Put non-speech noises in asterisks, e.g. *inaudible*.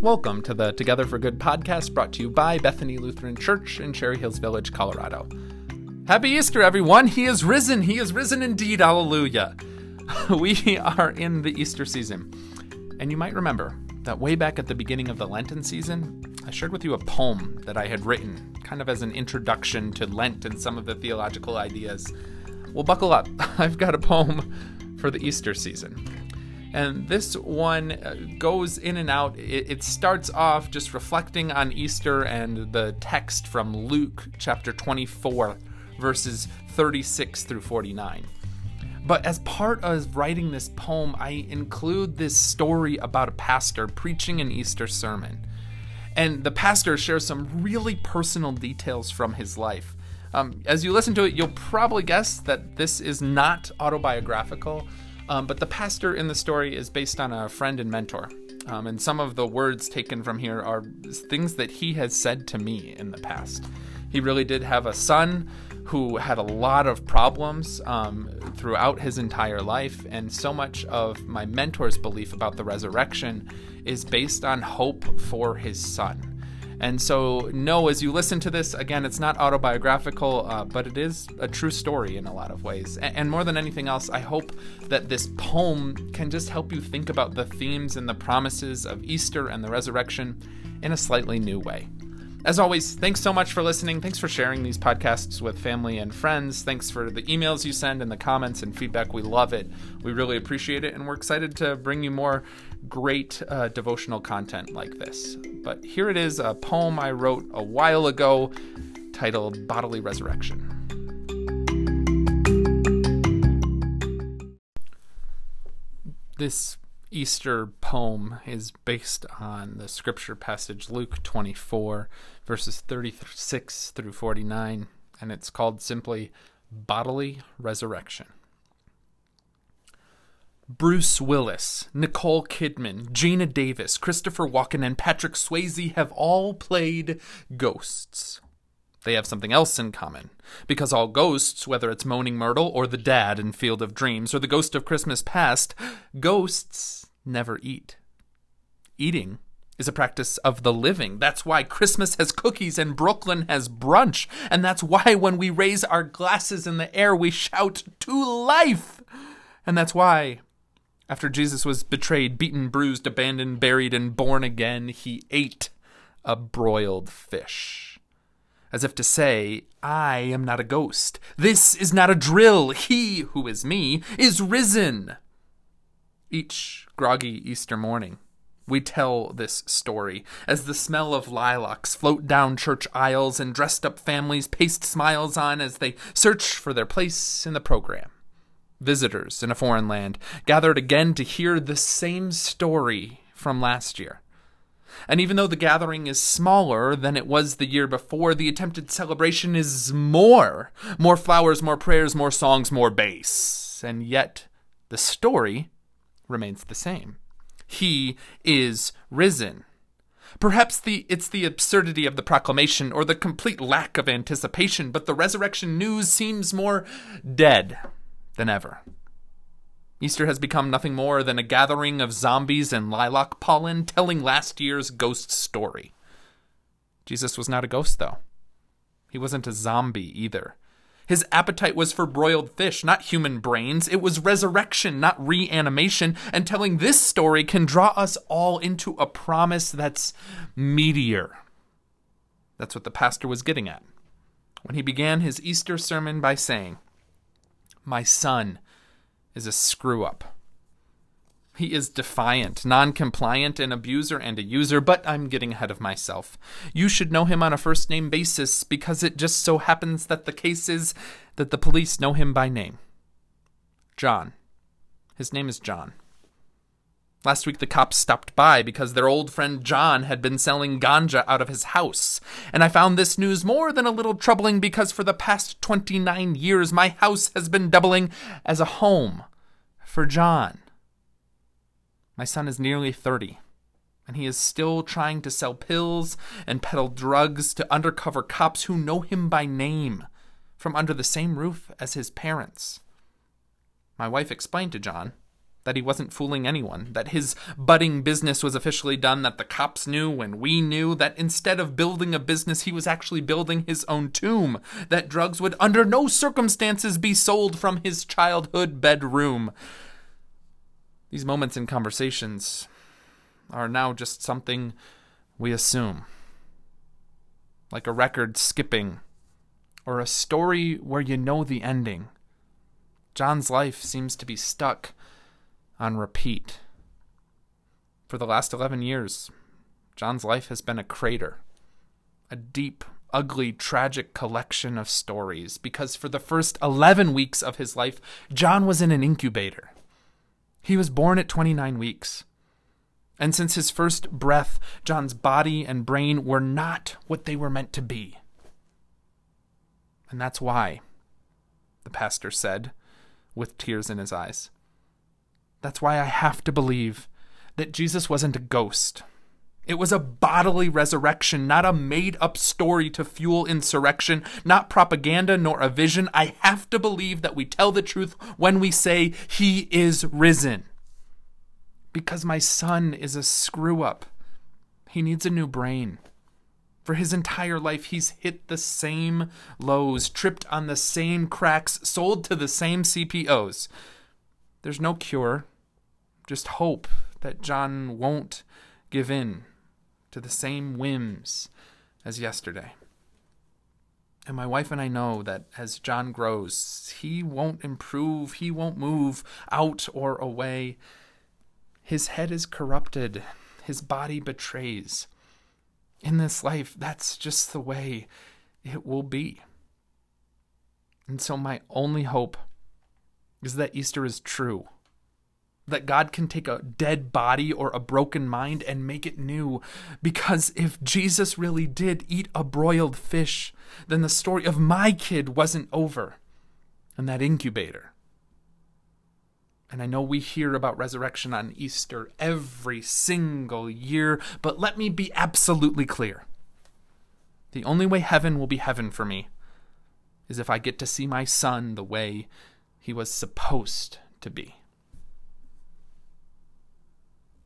Welcome to the Together for Good podcast brought to you by Bethany Lutheran Church in Cherry Hills Village, Colorado. Happy Easter, everyone! He is risen! He is risen indeed! Hallelujah! *laughs* We are in the Easter season. And you might remember that way back at the beginning of the Lenten season, I shared with you a poem that I had written, kind of as an introduction to Lent and some of the theological ideas. Well, buckle up. *laughs* I've got a poem for the Easter season. And this one uh, goes in and out. It, it, starts off just reflecting on Easter and the text from Luke chapter 24, verses 36 through 49. But as part of writing this poem, I include this story about a pastor preaching an Easter sermon. And the pastor shares some really personal details from his life. Um, as you listen to it, you'll probably guess that this is not autobiographical um, but the pastor in the story is based on a friend and mentor. Um, and some of the words taken from here are things that he has said to me in the past. He really did have a son who had a lot of problems um, throughout his entire life, and so much of my mentor's belief about the resurrection is based on hope for his son. And so, no, as you listen to this, again, it's not autobiographical, uh, but it is a true story in a lot of ways. And, and more than anything else, I hope that this poem can just help you think about the themes and the promises of Easter and the resurrection in a slightly new way. As always, thanks so much for listening. Thanks for sharing these podcasts with family and friends. Thanks for the emails you send and the comments and feedback. We love it. We really appreciate it, and we're excited to bring you more great uh, devotional content like this. But here it is a poem I wrote a while ago titled Bodily Resurrection. This Easter poem is based on the scripture passage Luke 24, verses 36 through 49, and it's called simply Bodily Resurrection. Bruce Willis, Nicole Kidman, Geena Davis, Christopher Walken, and Patrick Swayze have all played ghosts. They have something else in common. Because all ghosts, whether it's Moaning Myrtle or the dad in Field of Dreams or the ghost of Christmas past, ghosts never eat. Eating is a practice of the living. That's why Christmas has cookies and Brooklyn has brunch. And that's why when we raise our glasses in the air, we shout to life. And that's why, after Jesus was betrayed, beaten, bruised, abandoned, buried, and born again, he ate a broiled fish as if to say, I am not a ghost. This is not a drill. He who is me is risen. Each groggy Easter morning, we tell this story as the smell of lilacs float down church aisles and dressed up families paste smiles on as they search for their place in the program. Visitors in a foreign land gathered again to hear the same story from last year. And even though the gathering is smaller than it was the year before, the attempted celebration is more. More flowers, more prayers, more songs, more bass. And yet, the story remains the same. He is risen. Perhaps the, it's the absurdity of the proclamation or the complete lack of anticipation, but the resurrection news seems more dead than ever. Easter has become nothing more than a gathering of zombies and lilac pollen telling last year's ghost story. Jesus was not a ghost, though. He wasn't a zombie either. His appetite was for broiled fish, not human brains. It was resurrection, not reanimation. And telling this story can draw us all into a promise that's meatier. That's what the pastor was getting at when he began his Easter sermon by saying, My son, is a screw up. He is defiant, non compliant, an abuser, and a user, but I'm getting ahead of myself. You should know him on a first name basis because it just so happens that the case is that the police know him by name John. His name is John. Last week, the cops stopped by because their old friend John had been selling ganja out of his house. And I found this news more than a little troubling because for the past 29 years, my house has been doubling as a home for John. My son is nearly 30, and he is still trying to sell pills and peddle drugs to undercover cops who know him by name from under the same roof as his parents. My wife explained to John that he wasn't fooling anyone, that his budding business was officially done, that the cops knew and we knew, that instead of building a business, he was actually building his own tomb, that drugs would under no circumstances be sold from his childhood bedroom. These moments in conversations are now just something we assume. Like a record skipping, or a story where you know the ending. John's life seems to be stuck on repeat. For the last 11 years, John's life has been a crater, a deep, ugly, tragic collection of stories, because for the first 11 weeks of his life, John was in an incubator. He was born at 29 weeks. And since his first breath, John's body and brain were not what they were meant to be. And that's why, the pastor said, with tears in his eyes. That's why I have to believe that Jesus wasn't a ghost. It was a bodily resurrection, not a made up story to fuel insurrection, not propaganda nor a vision. I have to believe that we tell the truth when we say he is risen. Because my son is a screw up. He needs a new brain. For his entire life, he's hit the same lows, tripped on the same cracks, sold to the same CPOs. There's no cure, just hope that John won't give in to the same whims as yesterday. And my wife and I know that as John grows, he won't improve, he won't move out or away. His head is corrupted, his body betrays in this life, that's just the way it will be. And so, my only hope is that Easter is true. That God can take a dead body or a broken mind and make it new. Because if Jesus really did eat a broiled fish, then the story of my kid wasn't over in that incubator. And I know we hear about resurrection on Easter every single year, but let me be absolutely clear. The only way heaven will be heaven for me is if I get to see my son the way he was supposed to be.